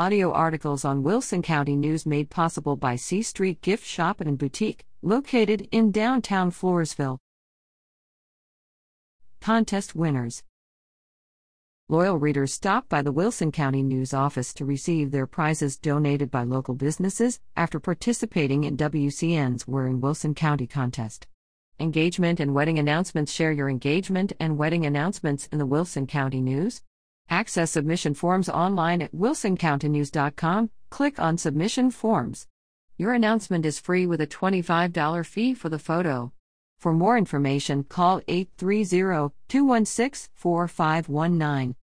audio articles on Wilson County News made possible by C Street Gift Shop and Boutique, located in downtown Floresville. Contest winners Loyal readers stop by the Wilson County News office to receive their prizes donated by local businesses after participating in WCN's We're in Wilson County contest. Engagement and wedding announcements share your engagement and wedding announcements in the Wilson County News. Access submission forms online at wilsoncountynews.com. Click on Submission Forms. Your announcement is free with a $25 fee for the photo. For more information, call 830 216 4519